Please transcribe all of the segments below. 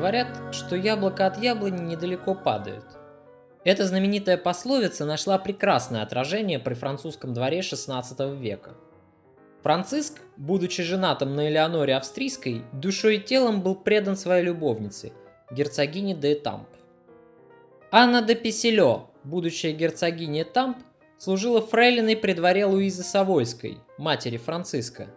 Говорят, что яблоко от яблони недалеко падает. Эта знаменитая пословица нашла прекрасное отражение при французском дворе XVI века. Франциск, будучи женатым на Элеоноре Австрийской, душой и телом был предан своей любовнице, герцогине де Этамп. Анна де Писелё, будущая герцогиня Этамп, служила фрейлиной при дворе Луизы Савойской, матери Франциска.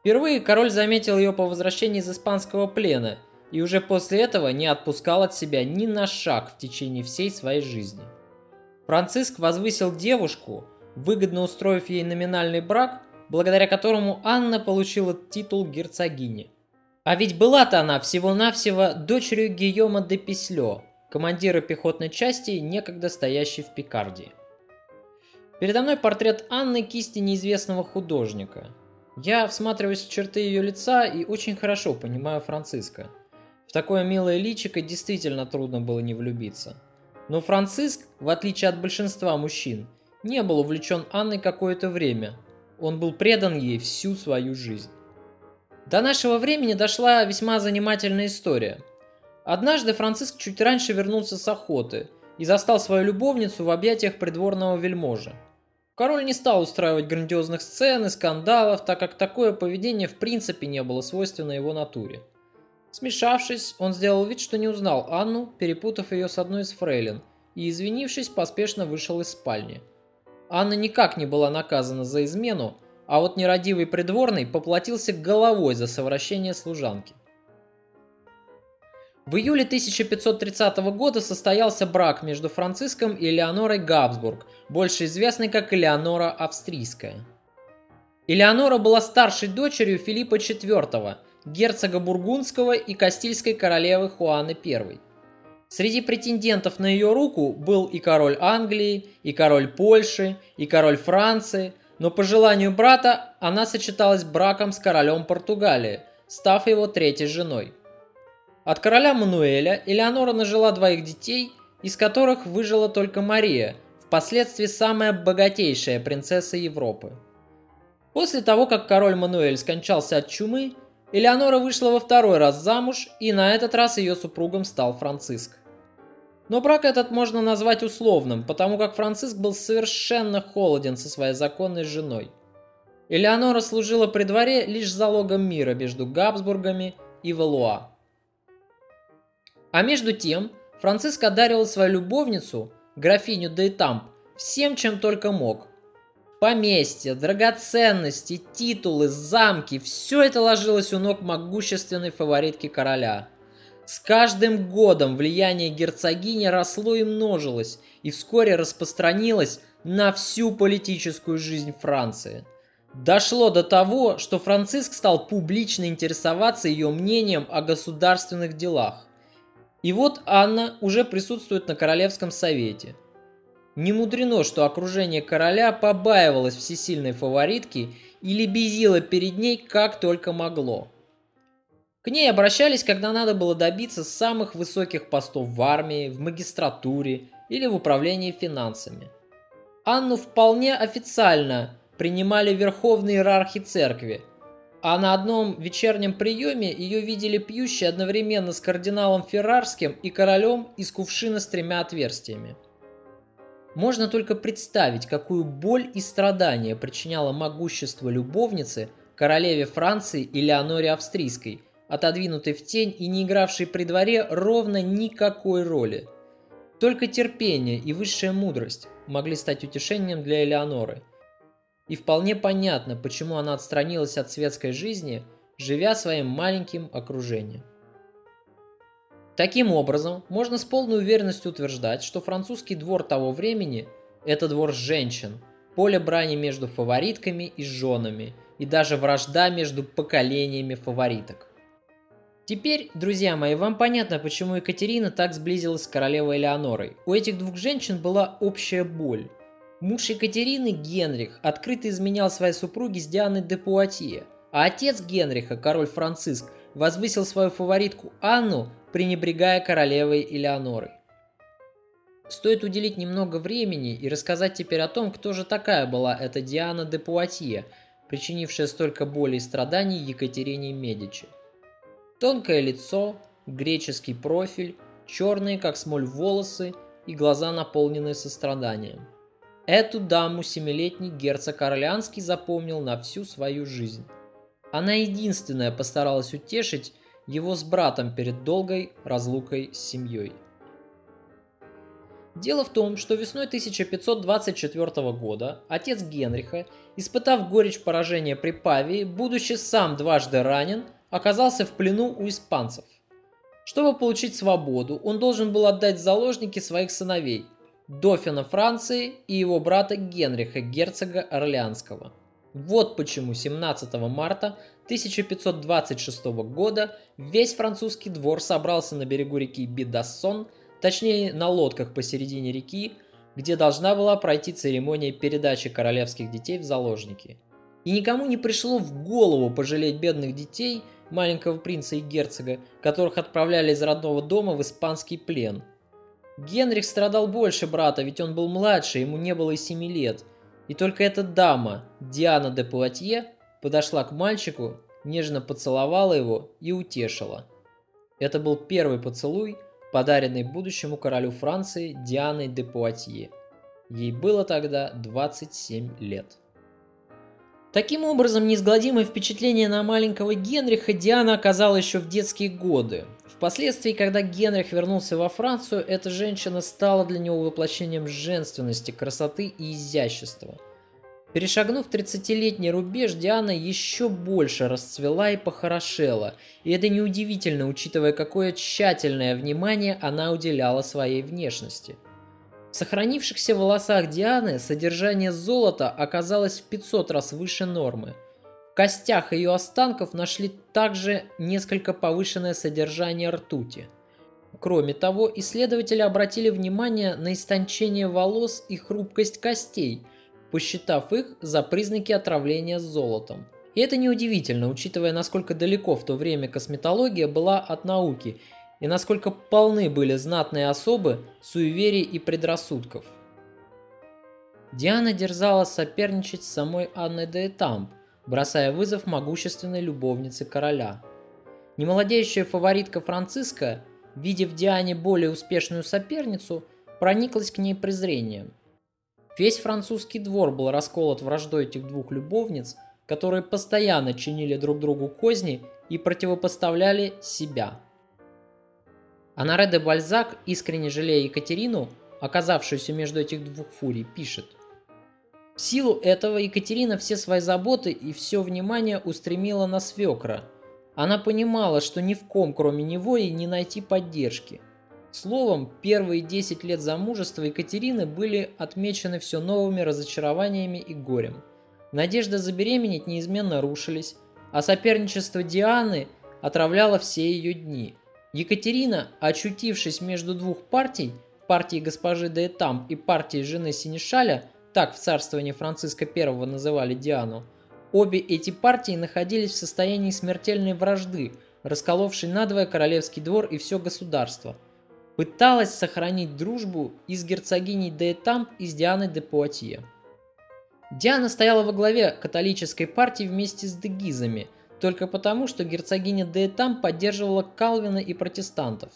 Впервые король заметил ее по возвращении из испанского плена и уже после этого не отпускал от себя ни на шаг в течение всей своей жизни. Франциск возвысил девушку, выгодно устроив ей номинальный брак, благодаря которому Анна получила титул герцогини. А ведь была-то она всего-навсего дочерью Гийома де Пислё, командира пехотной части, некогда стоящей в Пикардии. Передо мной портрет Анны кисти неизвестного художника. Я всматриваюсь в черты ее лица и очень хорошо понимаю Франциска. В такое милое личико действительно трудно было не влюбиться. Но Франциск, в отличие от большинства мужчин, не был увлечен Анной какое-то время. Он был предан ей всю свою жизнь. До нашего времени дошла весьма занимательная история. Однажды Франциск чуть раньше вернулся с охоты и застал свою любовницу в объятиях придворного вельможи. Король не стал устраивать грандиозных сцен и скандалов, так как такое поведение в принципе не было свойственно его натуре. Смешавшись, он сделал вид, что не узнал Анну, перепутав ее с одной из фрейлин, и, извинившись, поспешно вышел из спальни. Анна никак не была наказана за измену, а вот нерадивый придворный поплатился головой за совращение служанки. В июле 1530 года состоялся брак между Франциском и Элеонорой Габсбург, больше известной как Элеонора Австрийская. Элеонора была старшей дочерью Филиппа IV, герцога Бургундского и Кастильской королевы Хуаны I. Среди претендентов на ее руку был и король Англии, и король Польши, и король Франции, но по желанию брата она сочеталась браком с королем Португалии, став его третьей женой. От короля Мануэля Элеонора нажила двоих детей, из которых выжила только Мария, впоследствии самая богатейшая принцесса Европы. После того, как король Мануэль скончался от чумы, Элеонора вышла во второй раз замуж, и на этот раз ее супругом стал Франциск. Но брак этот можно назвать условным, потому как Франциск был совершенно холоден со своей законной женой. Элеонора служила при дворе лишь залогом мира между Габсбургами и Валуа. А между тем, Франциск одаривал свою любовницу, графиню Дейтамп, всем, чем только мог. Поместья, драгоценности, титулы, замки – все это ложилось у ног могущественной фаворитки короля. С каждым годом влияние герцогини росло и множилось, и вскоре распространилось на всю политическую жизнь Франции. Дошло до того, что Франциск стал публично интересоваться ее мнением о государственных делах. И вот Анна уже присутствует на Королевском совете. Не мудрено, что окружение короля побаивалось всесильной фаворитки и лебезило перед ней как только могло. К ней обращались, когда надо было добиться самых высоких постов в армии, в магистратуре или в управлении финансами. Анну вполне официально принимали верховные иерархи церкви – а на одном вечернем приеме ее видели пьющей одновременно с кардиналом Феррарским и королем из кувшина с тремя отверстиями. Можно только представить, какую боль и страдания причиняло могущество любовницы королеве Франции и Леоноре Австрийской, отодвинутой в тень и не игравшей при дворе ровно никакой роли. Только терпение и высшая мудрость могли стать утешением для Элеоноры – и вполне понятно, почему она отстранилась от светской жизни, живя своим маленьким окружением. Таким образом, можно с полной уверенностью утверждать, что французский двор того времени – это двор женщин, поле брани между фаворитками и женами, и даже вражда между поколениями фавориток. Теперь, друзья мои, вам понятно, почему Екатерина так сблизилась с королевой Элеонорой. У этих двух женщин была общая боль – Муж Екатерины, Генрих, открыто изменял своей супруге с Дианой де Пуатье, а отец Генриха, король Франциск, возвысил свою фаворитку Анну, пренебрегая королевой Элеонорой. Стоит уделить немного времени и рассказать теперь о том, кто же такая была эта Диана де Пуатье, причинившая столько боли и страданий Екатерине Медичи. Тонкое лицо, греческий профиль, черные, как смоль, волосы и глаза, наполненные состраданием. Эту даму семилетний герцог Орлеанский запомнил на всю свою жизнь. Она единственная постаралась утешить его с братом перед долгой разлукой с семьей. Дело в том, что весной 1524 года отец Генриха, испытав горечь поражения при Павии, будучи сам дважды ранен, оказался в плену у испанцев. Чтобы получить свободу, он должен был отдать в заложники своих сыновей – Дофина Франции и его брата Генриха, герцога Орлеанского. Вот почему 17 марта 1526 года весь французский двор собрался на берегу реки Бидассон, точнее на лодках посередине реки, где должна была пройти церемония передачи королевских детей в заложники. И никому не пришло в голову пожалеть бедных детей, маленького принца и герцога, которых отправляли из родного дома в испанский плен – Генрих страдал больше брата, ведь он был младше, ему не было и семи лет. И только эта дама, Диана де Пуатье, подошла к мальчику, нежно поцеловала его и утешила. Это был первый поцелуй, подаренный будущему королю Франции Дианой де Пуатье. Ей было тогда 27 лет. Таким образом, неизгладимое впечатление на маленького Генриха Диана оказала еще в детские годы. Впоследствии, когда Генрих вернулся во Францию, эта женщина стала для него воплощением женственности, красоты и изящества. Перешагнув 30-летний рубеж, Диана еще больше расцвела и похорошела, и это неудивительно, учитывая, какое тщательное внимание она уделяла своей внешности. В сохранившихся волосах Дианы содержание золота оказалось в 500 раз выше нормы – костях ее останков нашли также несколько повышенное содержание ртути. Кроме того, исследователи обратили внимание на истончение волос и хрупкость костей, посчитав их за признаки отравления золотом. И это неудивительно, учитывая, насколько далеко в то время косметология была от науки и насколько полны были знатные особы суеверий и предрассудков. Диана дерзала соперничать с самой Анной де Этамп, бросая вызов могущественной любовнице короля. Немолодеющая фаворитка Франциска, видя в Диане более успешную соперницу, прониклась к ней презрением. Весь французский двор был расколот враждой этих двух любовниц, которые постоянно чинили друг другу козни и противопоставляли себя. Анаре де Бальзак, искренне жалея Екатерину, оказавшуюся между этих двух фурий, пишет – в силу этого Екатерина все свои заботы и все внимание устремила на свекра. Она понимала, что ни в ком, кроме него, ей не найти поддержки. Словом, первые 10 лет замужества Екатерины были отмечены все новыми разочарованиями и горем. Надежда забеременеть неизменно рушились, а соперничество Дианы отравляло все ее дни. Екатерина, очутившись между двух партий, партии госпожи де Этамп и партии жены Синишаля, так в царствовании Франциска I называли Диану, обе эти партии находились в состоянии смертельной вражды, расколовшей надвое королевский двор и все государство. Пыталась сохранить дружбу и с герцогиней де Этамп и с Дианой де Пуатье. Диана стояла во главе католической партии вместе с дегизами, только потому, что герцогиня де Этамп поддерживала Калвина и протестантов.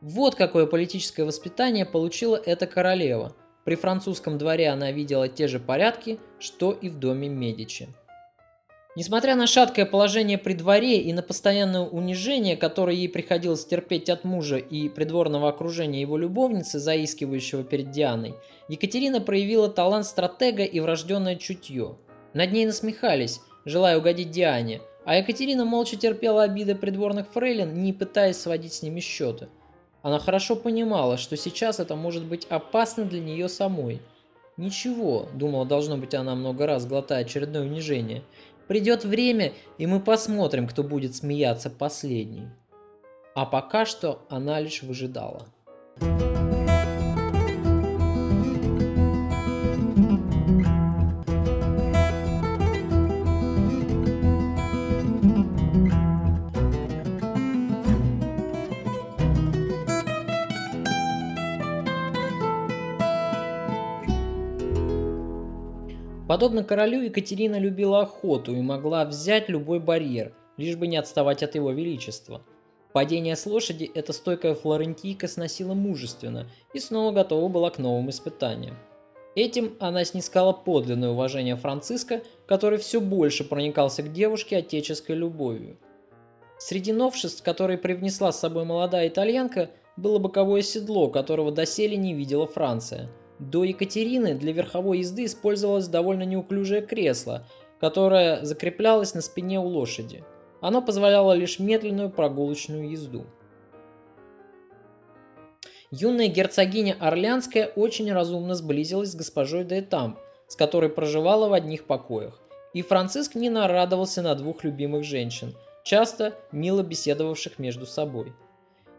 Вот какое политическое воспитание получила эта королева – при французском дворе она видела те же порядки, что и в доме Медичи. Несмотря на шаткое положение при дворе и на постоянное унижение, которое ей приходилось терпеть от мужа и придворного окружения его любовницы, заискивающего перед Дианой, Екатерина проявила талант стратега и врожденное чутье. Над ней насмехались, желая угодить Диане, а Екатерина молча терпела обиды придворных фрейлин, не пытаясь сводить с ними счеты – она хорошо понимала, что сейчас это может быть опасно для нее самой. Ничего, думала, должно быть она много раз глотая очередное унижение. Придет время, и мы посмотрим, кто будет смеяться последний. А пока что она лишь выжидала. Thank you Подобно королю, Екатерина любила охоту и могла взять любой барьер, лишь бы не отставать от его величества. Падение с лошади эта стойкая флорентийка сносила мужественно и снова готова была к новым испытаниям. Этим она снискала подлинное уважение Франциска, который все больше проникался к девушке отеческой любовью. Среди новшеств, которые привнесла с собой молодая итальянка, было боковое седло, которого доселе не видела Франция. До Екатерины для верховой езды использовалось довольно неуклюжее кресло, которое закреплялось на спине у лошади. Оно позволяло лишь медленную прогулочную езду. Юная герцогиня Орлянская очень разумно сблизилась с госпожой де Этамп, с которой проживала в одних покоях. И Франциск не нарадовался на двух любимых женщин, часто мило беседовавших между собой.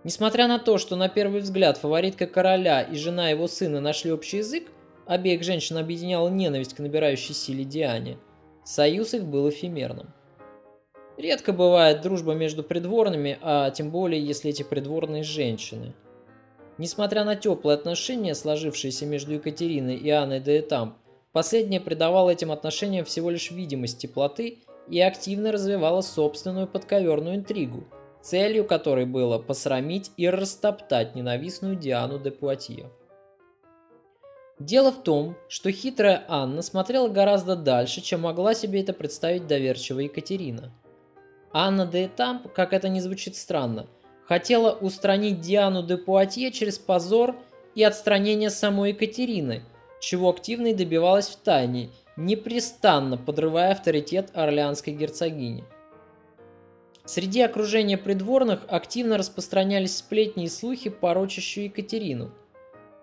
Несмотря на то, что на первый взгляд фаворитка короля и жена его сына нашли общий язык, обеих женщин объединяла ненависть к набирающей силе Диане, союз их был эфемерным. Редко бывает дружба между придворными, а тем более, если эти придворные женщины. Несмотря на теплые отношения, сложившиеся между Екатериной и Анной де Этамп, последняя придавала этим отношениям всего лишь видимость теплоты и активно развивала собственную подковерную интригу, целью которой было посрамить и растоптать ненавистную Диану де Пуатье. Дело в том, что хитрая Анна смотрела гораздо дальше, чем могла себе это представить доверчивая Екатерина – Анна де Этамп, как это не звучит странно, хотела устранить Диану де Пуатье через позор и отстранение самой Екатерины, чего активно и добивалась в тайне, непрестанно подрывая авторитет орлеанской герцогини. Среди окружения придворных активно распространялись сплетни и слухи, порочащие Екатерину.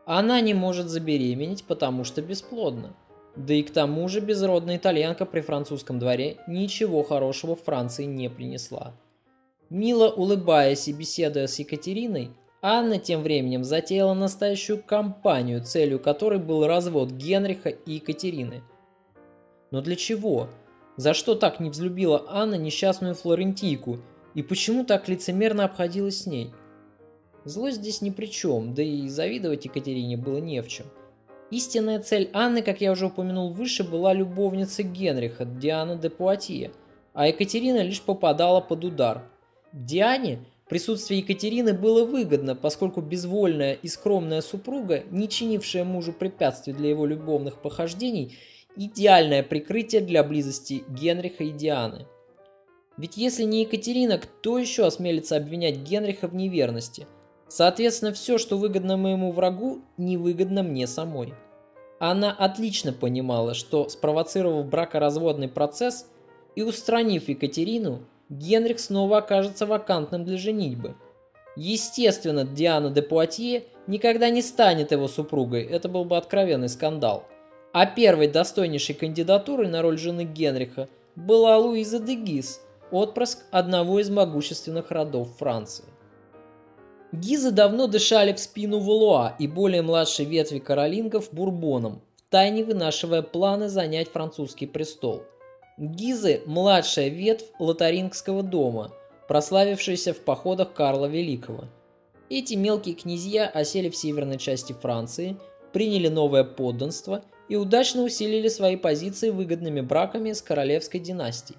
Она не может забеременеть, потому что бесплодна. Да и к тому же безродная итальянка при французском дворе ничего хорошего Франции не принесла. Мило улыбаясь и беседуя с Екатериной, Анна тем временем затеяла настоящую кампанию, целью которой был развод Генриха и Екатерины. Но для чего? За что так не взлюбила Анна несчастную флорентийку и почему так лицемерно обходилась с ней? Злость здесь ни при чем, да и завидовать Екатерине было не в чем. Истинная цель Анны, как я уже упомянул выше, была любовница Генриха, Диана де Пуатье, а Екатерина лишь попадала под удар. Диане присутствие Екатерины было выгодно, поскольку безвольная и скромная супруга, не чинившая мужу препятствий для его любовных похождений, идеальное прикрытие для близости Генриха и Дианы. Ведь если не Екатерина, кто еще осмелится обвинять Генриха в неверности – Соответственно, все, что выгодно моему врагу, невыгодно мне самой. Она отлично понимала, что спровоцировав бракоразводный процесс и устранив Екатерину, Генрих снова окажется вакантным для женитьбы. Естественно, Диана де Пуатье никогда не станет его супругой, это был бы откровенный скандал. А первой достойнейшей кандидатурой на роль жены Генриха была Луиза де Гис, отпрыск одного из могущественных родов Франции. Гизы давно дышали в спину Валуа и более младшей ветви каролингов Бурбоном, втайне вынашивая планы занять французский престол. Гизы – младшая ветвь лотарингского дома, прославившаяся в походах Карла Великого. Эти мелкие князья осели в северной части Франции, приняли новое подданство и удачно усилили свои позиции выгодными браками с королевской династией.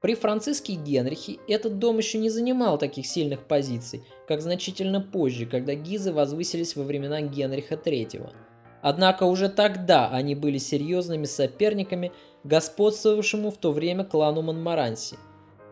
При Франциске Генрихе этот дом еще не занимал таких сильных позиций, как значительно позже, когда Гизы возвысились во времена Генриха III. Однако уже тогда они были серьезными соперниками господствовавшему в то время клану Монмаранси.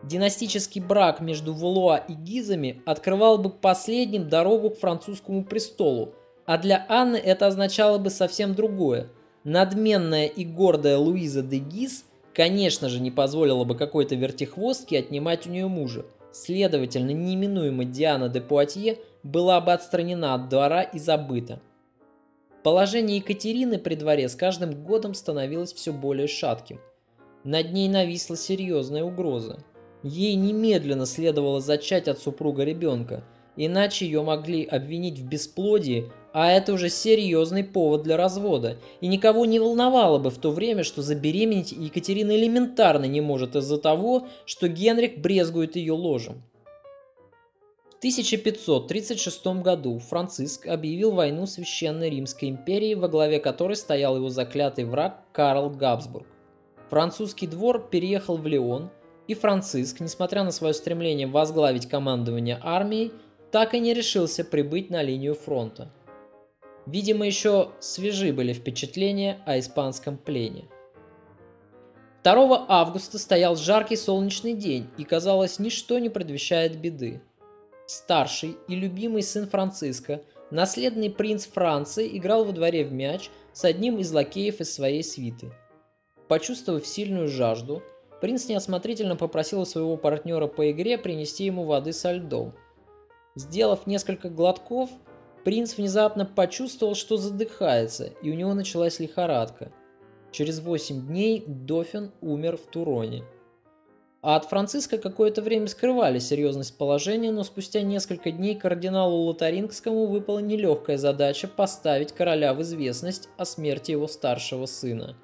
Династический брак между Валуа и Гизами открывал бы последним дорогу к французскому престолу, а для Анны это означало бы совсем другое. Надменная и гордая Луиза де Гиз – конечно же, не позволила бы какой-то вертихвостке отнимать у нее мужа. Следовательно, неминуемо Диана де Пуатье была бы отстранена от двора и забыта. Положение Екатерины при дворе с каждым годом становилось все более шатким. Над ней нависла серьезная угроза. Ей немедленно следовало зачать от супруга ребенка, иначе ее могли обвинить в бесплодии, а это уже серьезный повод для развода. И никого не волновало бы в то время, что забеременеть Екатерина элементарно не может из-за того, что Генрих брезгует ее ложем. В 1536 году Франциск объявил войну Священной Римской империи, во главе которой стоял его заклятый враг Карл Габсбург. Французский двор переехал в Леон, И Франциск, несмотря на свое стремление возглавить командование армией, так и не решился прибыть на линию фронта. Видимо, еще свежи были впечатления о испанском плене. 2 августа стоял жаркий солнечный день, и казалось, ничто не предвещает беды. Старший и любимый сын Франциска, наследный принц Франции, играл во дворе в мяч с одним из лакеев из своей свиты. Почувствовав сильную жажду, принц неосмотрительно попросил у своего партнера по игре принести ему воды со льдом. Сделав несколько глотков, принц внезапно почувствовал, что задыхается, и у него началась лихорадка. Через 8 дней Дофин умер в Туроне. А от Франциска какое-то время скрывали серьезность положения, но спустя несколько дней кардиналу Лотарингскому выпала нелегкая задача поставить короля в известность о смерти его старшего сына.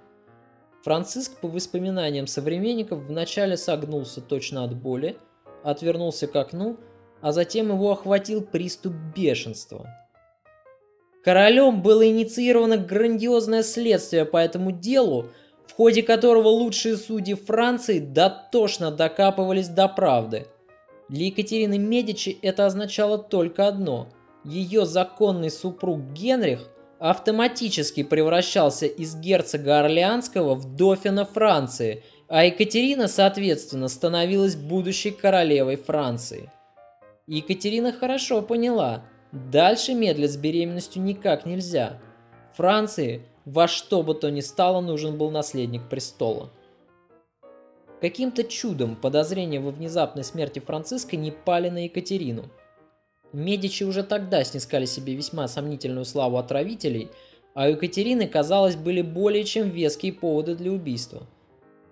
Франциск, по воспоминаниям современников, вначале согнулся точно от боли, отвернулся к окну, а затем его охватил приступ бешенства. Королем было инициировано грандиозное следствие по этому делу, в ходе которого лучшие судьи Франции дотошно докапывались до правды. Для Екатерины Медичи это означало только одно – ее законный супруг Генрих автоматически превращался из герцога Орлеанского в дофина Франции, а Екатерина, соответственно, становилась будущей королевой Франции. Екатерина хорошо поняла, Дальше медлить с беременностью никак нельзя. Франции во что бы то ни стало нужен был наследник престола. Каким-то чудом подозрения во внезапной смерти Франциска не пали на Екатерину. Медичи уже тогда снискали себе весьма сомнительную славу отравителей, а у Екатерины, казалось, были более чем веские поводы для убийства.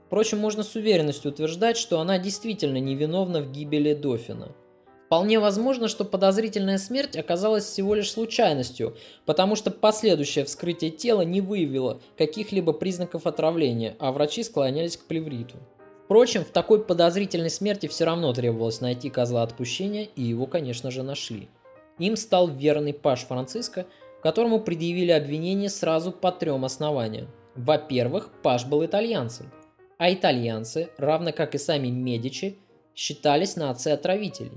Впрочем, можно с уверенностью утверждать, что она действительно невиновна в гибели Дофина – Вполне возможно, что подозрительная смерть оказалась всего лишь случайностью, потому что последующее вскрытие тела не выявило каких-либо признаков отравления, а врачи склонялись к плевриту. Впрочем, в такой подозрительной смерти все равно требовалось найти козла отпущения, и его, конечно же, нашли. Им стал верный паш Франциско, которому предъявили обвинение сразу по трем основаниям. Во-первых, паш был итальянцем, а итальянцы, равно как и сами Медичи, считались нацией отравителей.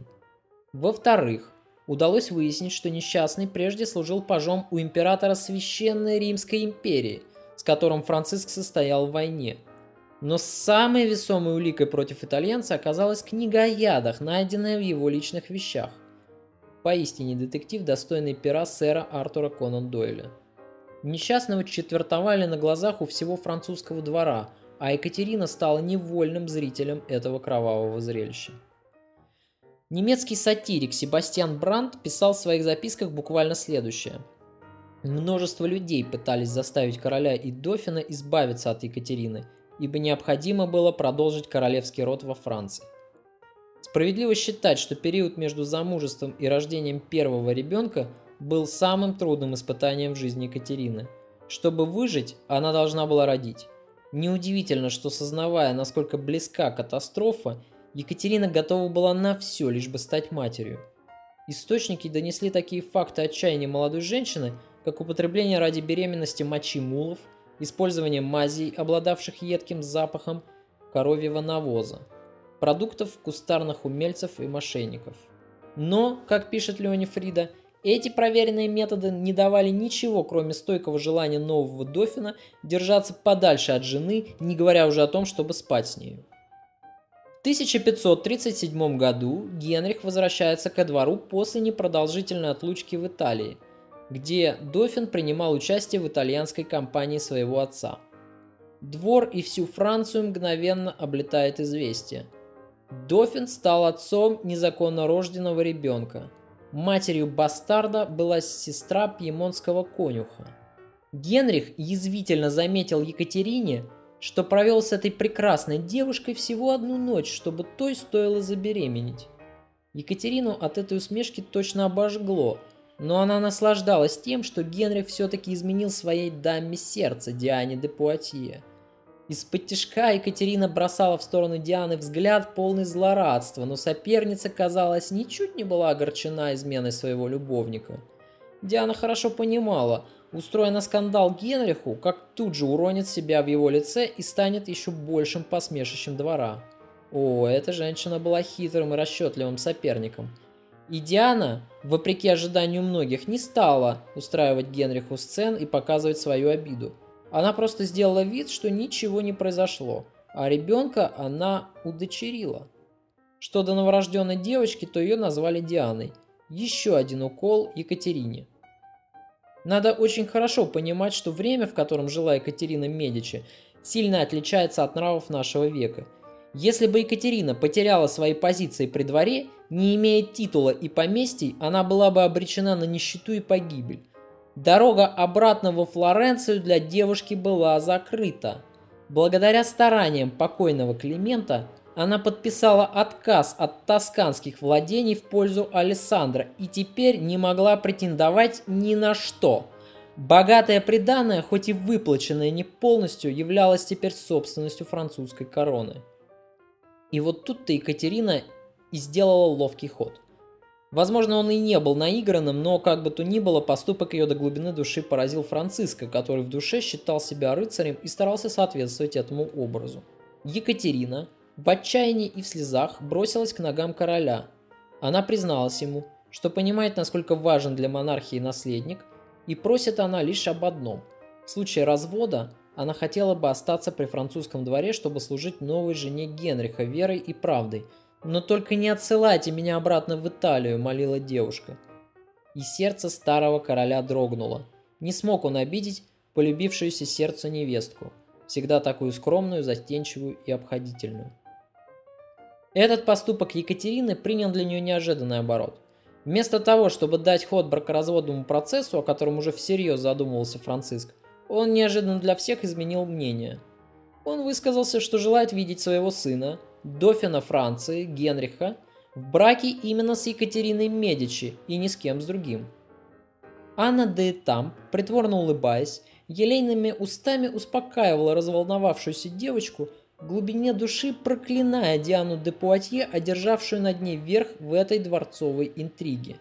Во-вторых, удалось выяснить, что несчастный прежде служил пажом у императора Священной Римской империи, с которым Франциск состоял в войне. Но самой весомой уликой против итальянца оказалась книга о ядах, найденная в его личных вещах. Поистине детектив, достойный пера сэра Артура Конан Дойля. Несчастного четвертовали на глазах у всего французского двора, а Екатерина стала невольным зрителем этого кровавого зрелища. Немецкий сатирик Себастьян Брандт писал в своих записках буквально следующее. Множество людей пытались заставить короля и дофина избавиться от Екатерины, ибо необходимо было продолжить королевский род во Франции. Справедливо считать, что период между замужеством и рождением первого ребенка был самым трудным испытанием в жизни Екатерины. Чтобы выжить, она должна была родить. Неудивительно, что сознавая, насколько близка катастрофа, Екатерина готова была на все, лишь бы стать матерью. Источники донесли такие факты отчаяния молодой женщины, как употребление ради беременности мочи мулов, использование мазей, обладавших едким запахом коровьего навоза, продуктов кустарных умельцев и мошенников. Но, как пишет Леони Фрида, эти проверенные методы не давали ничего, кроме стойкого желания нового дофина держаться подальше от жены, не говоря уже о том, чтобы спать с нею. 1537 году Генрих возвращается ко двору после непродолжительной отлучки в Италии, где Дофин принимал участие в итальянской кампании своего отца. Двор и всю Францию мгновенно облетает известие. Дофин стал отцом незаконно рожденного ребенка. Матерью бастарда была сестра пьемонтского конюха. Генрих язвительно заметил Екатерине, что провел с этой прекрасной девушкой всего одну ночь, чтобы той стоило забеременеть. Екатерину от этой усмешки точно обожгло, но она наслаждалась тем, что Генрих все-таки изменил своей даме сердце Диане де Пуатье. Из-под тяжка Екатерина бросала в сторону Дианы взгляд полный злорадства, но соперница, казалось, ничуть не была огорчена изменой своего любовника. Диана хорошо понимала – устроя на скандал Генриху, как тут же уронит себя в его лице и станет еще большим посмешищем двора. О, эта женщина была хитрым и расчетливым соперником. И Диана, вопреки ожиданию многих, не стала устраивать Генриху сцен и показывать свою обиду. Она просто сделала вид, что ничего не произошло, а ребенка она удочерила. Что до новорожденной девочки, то ее назвали Дианой. Еще один укол Екатерине. Надо очень хорошо понимать, что время, в котором жила Екатерина Медичи, сильно отличается от нравов нашего века. Если бы Екатерина потеряла свои позиции при дворе, не имея титула и поместий, она была бы обречена на нищету и погибель. Дорога обратно во Флоренцию для девушки была закрыта. Благодаря стараниям покойного Климента она подписала отказ от тосканских владений в пользу Алессандра и теперь не могла претендовать ни на что. Богатое приданное, хоть и выплаченное не полностью, являлось теперь собственностью французской короны. И вот тут-то Екатерина и сделала ловкий ход. Возможно, он и не был наигранным, но как бы то ни было, поступок ее до глубины души поразил Франциска, который в душе считал себя рыцарем и старался соответствовать этому образу. Екатерина, в отчаянии и в слезах бросилась к ногам короля. Она призналась ему, что понимает, насколько важен для монархии наследник, и просит она лишь об одном. В случае развода она хотела бы остаться при французском дворе, чтобы служить новой жене Генриха верой и правдой. «Но только не отсылайте меня обратно в Италию», – молила девушка. И сердце старого короля дрогнуло. Не смог он обидеть полюбившуюся сердцу невестку, всегда такую скромную, застенчивую и обходительную. Этот поступок Екатерины принял для нее неожиданный оборот. Вместо того, чтобы дать ход бракоразводному процессу, о котором уже всерьез задумывался Франциск, он неожиданно для всех изменил мнение. Он высказался, что желает видеть своего сына, дофина Франции, Генриха, в браке именно с Екатериной Медичи и ни с кем с другим. Анна де Этам, притворно улыбаясь, елейными устами успокаивала разволновавшуюся девочку – в глубине души проклиная Диану де Пуатье, одержавшую над ней верх в этой дворцовой интриге.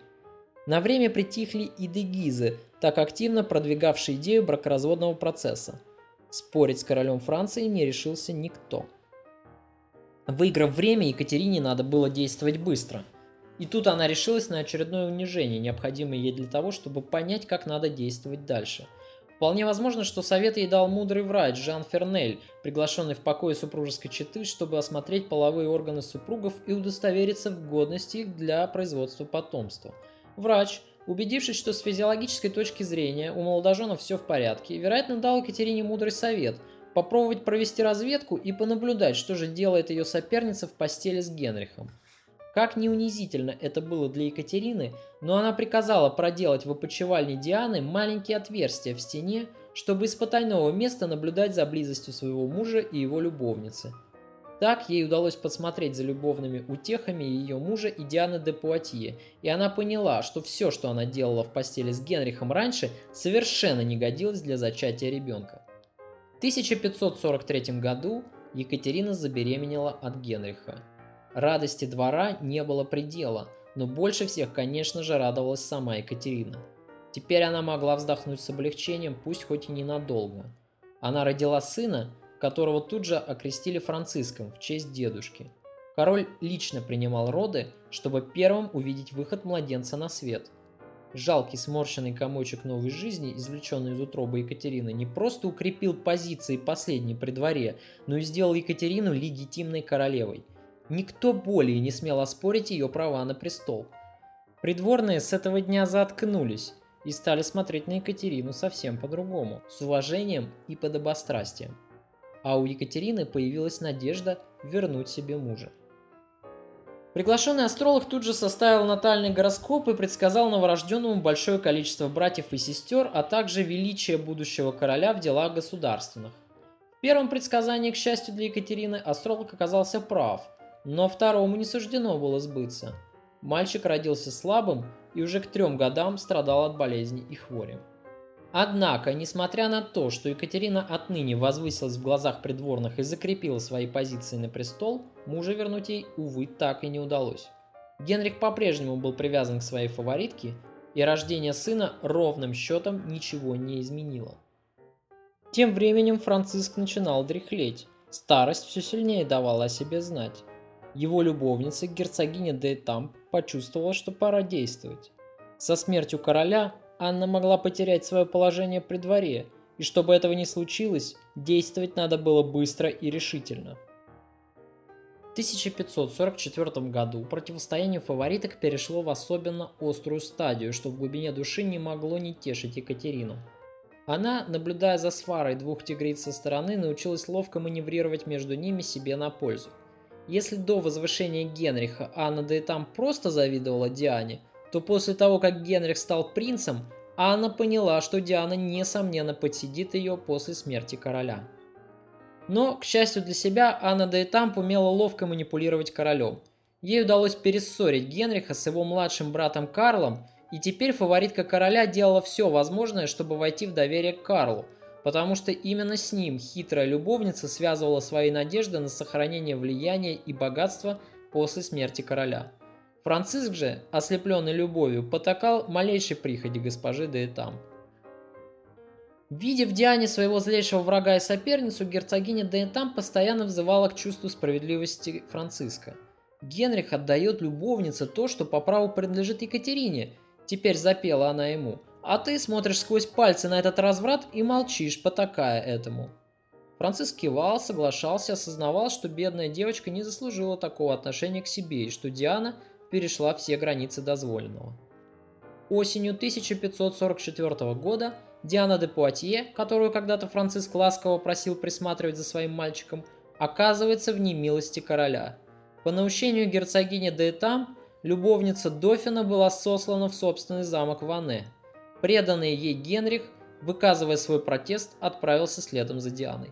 На время притихли и дегизы, так активно продвигавшие идею бракоразводного процесса. Спорить с королем Франции не решился никто. Выиграв время, Екатерине надо было действовать быстро. И тут она решилась на очередное унижение, необходимое ей для того, чтобы понять, как надо действовать дальше – Вполне возможно, что совет ей дал мудрый врач Жан Фернель, приглашенный в покое супружеской четы, чтобы осмотреть половые органы супругов и удостовериться в годности их для производства потомства. Врач, убедившись, что с физиологической точки зрения у молодоженов все в порядке, вероятно, дал Екатерине мудрый совет – попробовать провести разведку и понаблюдать, что же делает ее соперница в постели с Генрихом. Как не унизительно это было для Екатерины, но она приказала проделать в опочивальне Дианы маленькие отверстия в стене, чтобы из потайного места наблюдать за близостью своего мужа и его любовницы. Так ей удалось подсмотреть за любовными утехами ее мужа и Дианы де Пуатье, и она поняла, что все, что она делала в постели с Генрихом раньше, совершенно не годилось для зачатия ребенка. В 1543 году Екатерина забеременела от Генриха. Радости двора не было предела, но больше всех, конечно же, радовалась сама Екатерина. Теперь она могла вздохнуть с облегчением, пусть хоть и ненадолго. Она родила сына, которого тут же окрестили Франциском в честь дедушки. Король лично принимал роды, чтобы первым увидеть выход младенца на свет. Жалкий сморщенный комочек новой жизни, извлеченный из утробы Екатерины, не просто укрепил позиции последней при дворе, но и сделал Екатерину легитимной королевой. Никто более не смел оспорить ее права на престол. Придворные с этого дня заткнулись и стали смотреть на Екатерину совсем по-другому, с уважением и подобострастием. А у Екатерины появилась надежда вернуть себе мужа. Приглашенный астролог тут же составил натальный гороскоп и предсказал новорожденному большое количество братьев и сестер, а также величие будущего короля в делах государственных. В первом предсказании, к счастью для Екатерины, астролог оказался прав – но второму не суждено было сбыться. Мальчик родился слабым и уже к трем годам страдал от болезней и хвори. Однако, несмотря на то, что Екатерина отныне возвысилась в глазах придворных и закрепила свои позиции на престол, мужа вернуть ей, увы, так и не удалось. Генрих по-прежнему был привязан к своей фаворитке, и рождение сына ровным счетом ничего не изменило. Тем временем Франциск начинал дряхлеть. Старость все сильнее давала о себе знать. Его любовница, герцогиня де Тамп, почувствовала, что пора действовать. Со смертью короля Анна могла потерять свое положение при дворе, и чтобы этого не случилось, действовать надо было быстро и решительно. В 1544 году противостояние фавориток перешло в особенно острую стадию, что в глубине души не могло не тешить Екатерину. Она, наблюдая за сварой двух тигриц со стороны, научилась ловко маневрировать между ними себе на пользу. Если до возвышения Генриха Анна да и там просто завидовала Диане, то после того, как Генрих стал принцем, Анна поняла, что Диана несомненно подсидит ее после смерти короля. Но, к счастью для себя, Анна де Этамп умела ловко манипулировать королем. Ей удалось перессорить Генриха с его младшим братом Карлом, и теперь фаворитка короля делала все возможное, чтобы войти в доверие к Карлу, потому что именно с ним хитрая любовница связывала свои надежды на сохранение влияния и богатства после смерти короля. Франциск же, ослепленный любовью, потакал малейшей приходи госпожи де Этамп. Видя в Диане своего злейшего врага и соперницу, герцогиня Дейнтам постоянно взывала к чувству справедливости Франциска. Генрих отдает любовнице то, что по праву принадлежит Екатерине. Теперь запела она ему. А ты смотришь сквозь пальцы на этот разврат и молчишь, потакая этому. Франциск кивал, соглашался, осознавал, что бедная девочка не заслужила такого отношения к себе и что Диана перешла все границы дозволенного. Осенью 1544 года Диана де Пуатье, которую когда-то Франциск ласково просил присматривать за своим мальчиком, оказывается в немилости короля. По наущению герцогини де Этам, любовница Дофина была сослана в собственный замок Ване. Преданный ей Генрих, выказывая свой протест, отправился следом за Дианой.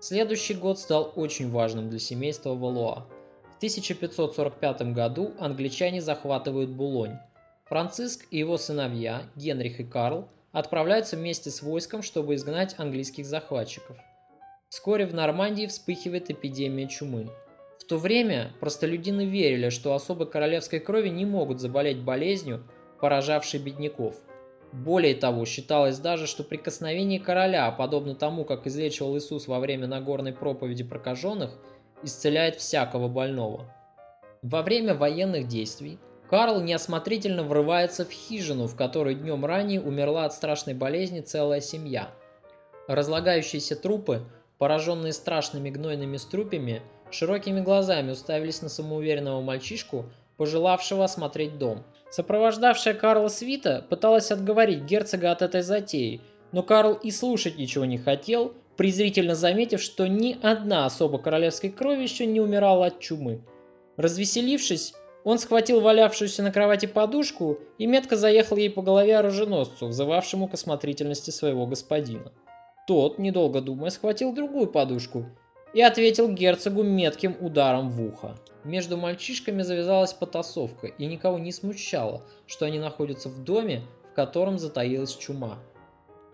Следующий год стал очень важным для семейства Валуа. В 1545 году англичане захватывают Булонь, Франциск и его сыновья, Генрих и Карл, отправляются вместе с войском, чтобы изгнать английских захватчиков. Вскоре в Нормандии вспыхивает эпидемия чумы. В то время простолюдины верили, что особо королевской крови не могут заболеть болезнью, поражавшей бедняков. Более того, считалось даже, что прикосновение короля, подобно тому, как излечивал Иисус во время Нагорной проповеди прокаженных, исцеляет всякого больного. Во время военных действий Карл неосмотрительно врывается в хижину, в которой днем ранее умерла от страшной болезни целая семья. Разлагающиеся трупы, пораженные страшными гнойными струпями, широкими глазами уставились на самоуверенного мальчишку, пожелавшего осмотреть дом. Сопровождавшая Карла свита пыталась отговорить герцога от этой затеи, но Карл и слушать ничего не хотел, презрительно заметив, что ни одна особа королевской крови еще не умирала от чумы. Развеселившись, он схватил валявшуюся на кровати подушку и метко заехал ей по голове оруженосцу, взывавшему к осмотрительности своего господина. Тот, недолго думая, схватил другую подушку и ответил герцогу метким ударом в ухо. Между мальчишками завязалась потасовка, и никого не смущало, что они находятся в доме, в котором затаилась чума.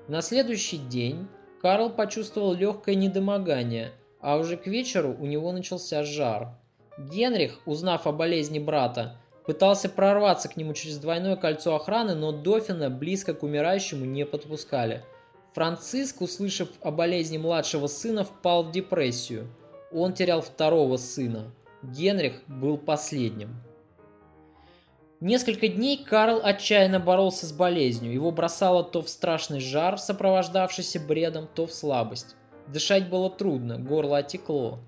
На следующий день Карл почувствовал легкое недомогание, а уже к вечеру у него начался жар – Генрих, узнав о болезни брата, пытался прорваться к нему через двойное кольцо охраны, но Дофина близко к умирающему не подпускали. Франциск, услышав о болезни младшего сына, впал в депрессию. Он терял второго сына. Генрих был последним. Несколько дней Карл отчаянно боролся с болезнью. Его бросало то в страшный жар, сопровождавшийся бредом, то в слабость. Дышать было трудно, горло отекло.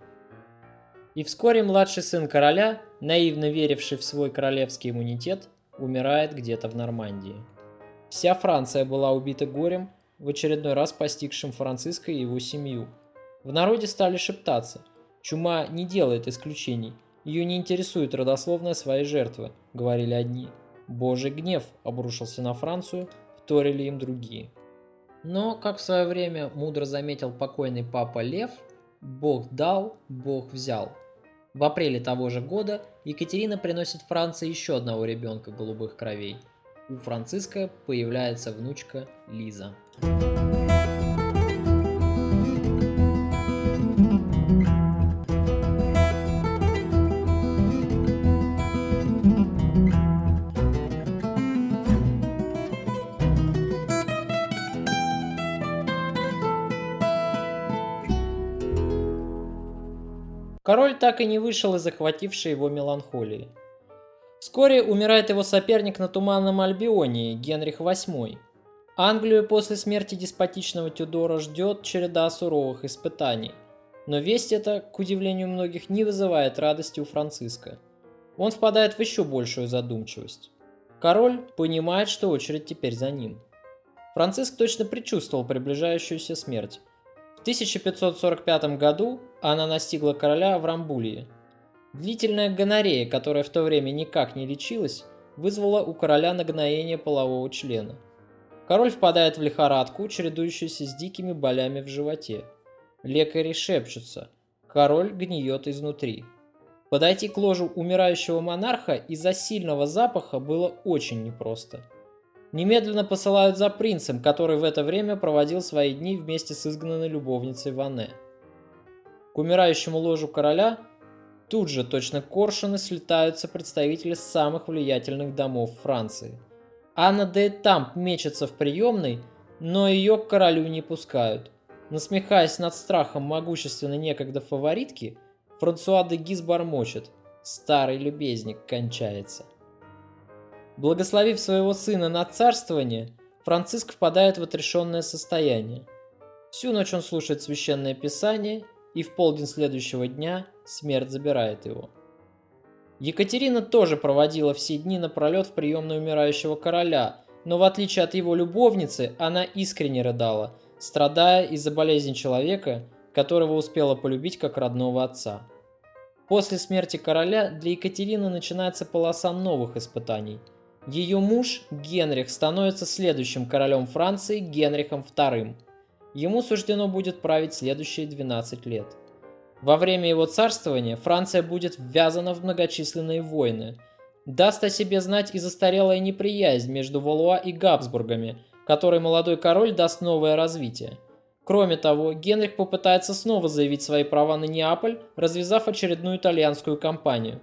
И вскоре младший сын короля, наивно веривший в свой королевский иммунитет, умирает где-то в Нормандии. Вся Франция была убита горем, в очередной раз постигшим Франциска и его семью. В народе стали шептаться. Чума не делает исключений. Ее не интересует родословная своей жертвы, говорили одни. Божий гнев обрушился на Францию, вторили им другие. Но, как в свое время мудро заметил покойный папа Лев, Бог дал, Бог взял. В апреле того же года Екатерина приносит Франции еще одного ребенка голубых кровей. У Франциска появляется внучка Лиза. Король так и не вышел из захватившей его меланхолии. Вскоре умирает его соперник на Туманном Альбионе, Генрих VIII, Англию после смерти деспотичного Тюдора ждет череда суровых испытаний. Но весть эта, к удивлению многих, не вызывает радости у Франциска. Он впадает в еще большую задумчивость. Король понимает, что очередь теперь за ним. Франциск точно предчувствовал приближающуюся смерть. В 1545 году она настигла короля в Рамбулии. Длительная гонорея, которая в то время никак не лечилась, вызвала у короля нагноение полового члена – Король впадает в лихорадку, чередующуюся с дикими болями в животе. Лекари шепчутся. Король гниет изнутри. Подойти к ложу умирающего монарха из-за сильного запаха было очень непросто. Немедленно посылают за принцем, который в это время проводил свои дни вместе с изгнанной любовницей Ване. К умирающему ложу короля тут же точно коршуны слетаются представители самых влиятельных домов Франции – Анна де Тамп мечется в приемной, но ее к королю не пускают. Насмехаясь над страхом могущественной некогда фаворитки, Франсуа де Гиз бормочет «Старый любезник кончается». Благословив своего сына на царствование, Франциск впадает в отрешенное состояние. Всю ночь он слушает священное писание, и в полдень следующего дня смерть забирает его. Екатерина тоже проводила все дни напролет в приемной умирающего короля, но в отличие от его любовницы, она искренне рыдала, страдая из-за болезни человека, которого успела полюбить как родного отца. После смерти короля для Екатерины начинается полоса новых испытаний. Ее муж Генрих становится следующим королем Франции Генрихом II. Ему суждено будет править следующие 12 лет. Во время его царствования Франция будет ввязана в многочисленные войны. Даст о себе знать и застарелая неприязнь между Валуа и Габсбургами, которой молодой король даст новое развитие. Кроме того, Генрих попытается снова заявить свои права на Неаполь, развязав очередную итальянскую кампанию.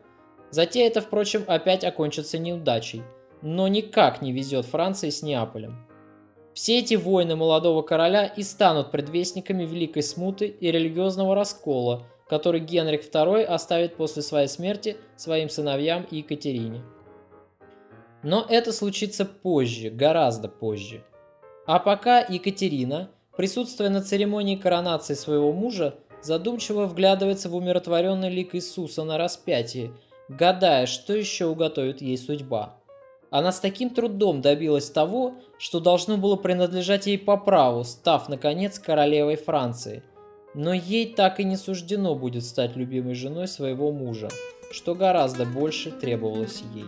Затея это, впрочем, опять окончится неудачей, но никак не везет Франции с Неаполем. Все эти войны молодого короля и станут предвестниками Великой Смуты и религиозного раскола, который Генрих II оставит после своей смерти своим сыновьям и Екатерине. Но это случится позже, гораздо позже. А пока Екатерина, присутствуя на церемонии коронации своего мужа, задумчиво вглядывается в умиротворенный лик Иисуса на распятии, гадая, что еще уготовит ей судьба. Она с таким трудом добилась того, что должно было принадлежать ей по праву, став, наконец, королевой Франции. Но ей так и не суждено будет стать любимой женой своего мужа, что гораздо больше требовалось ей.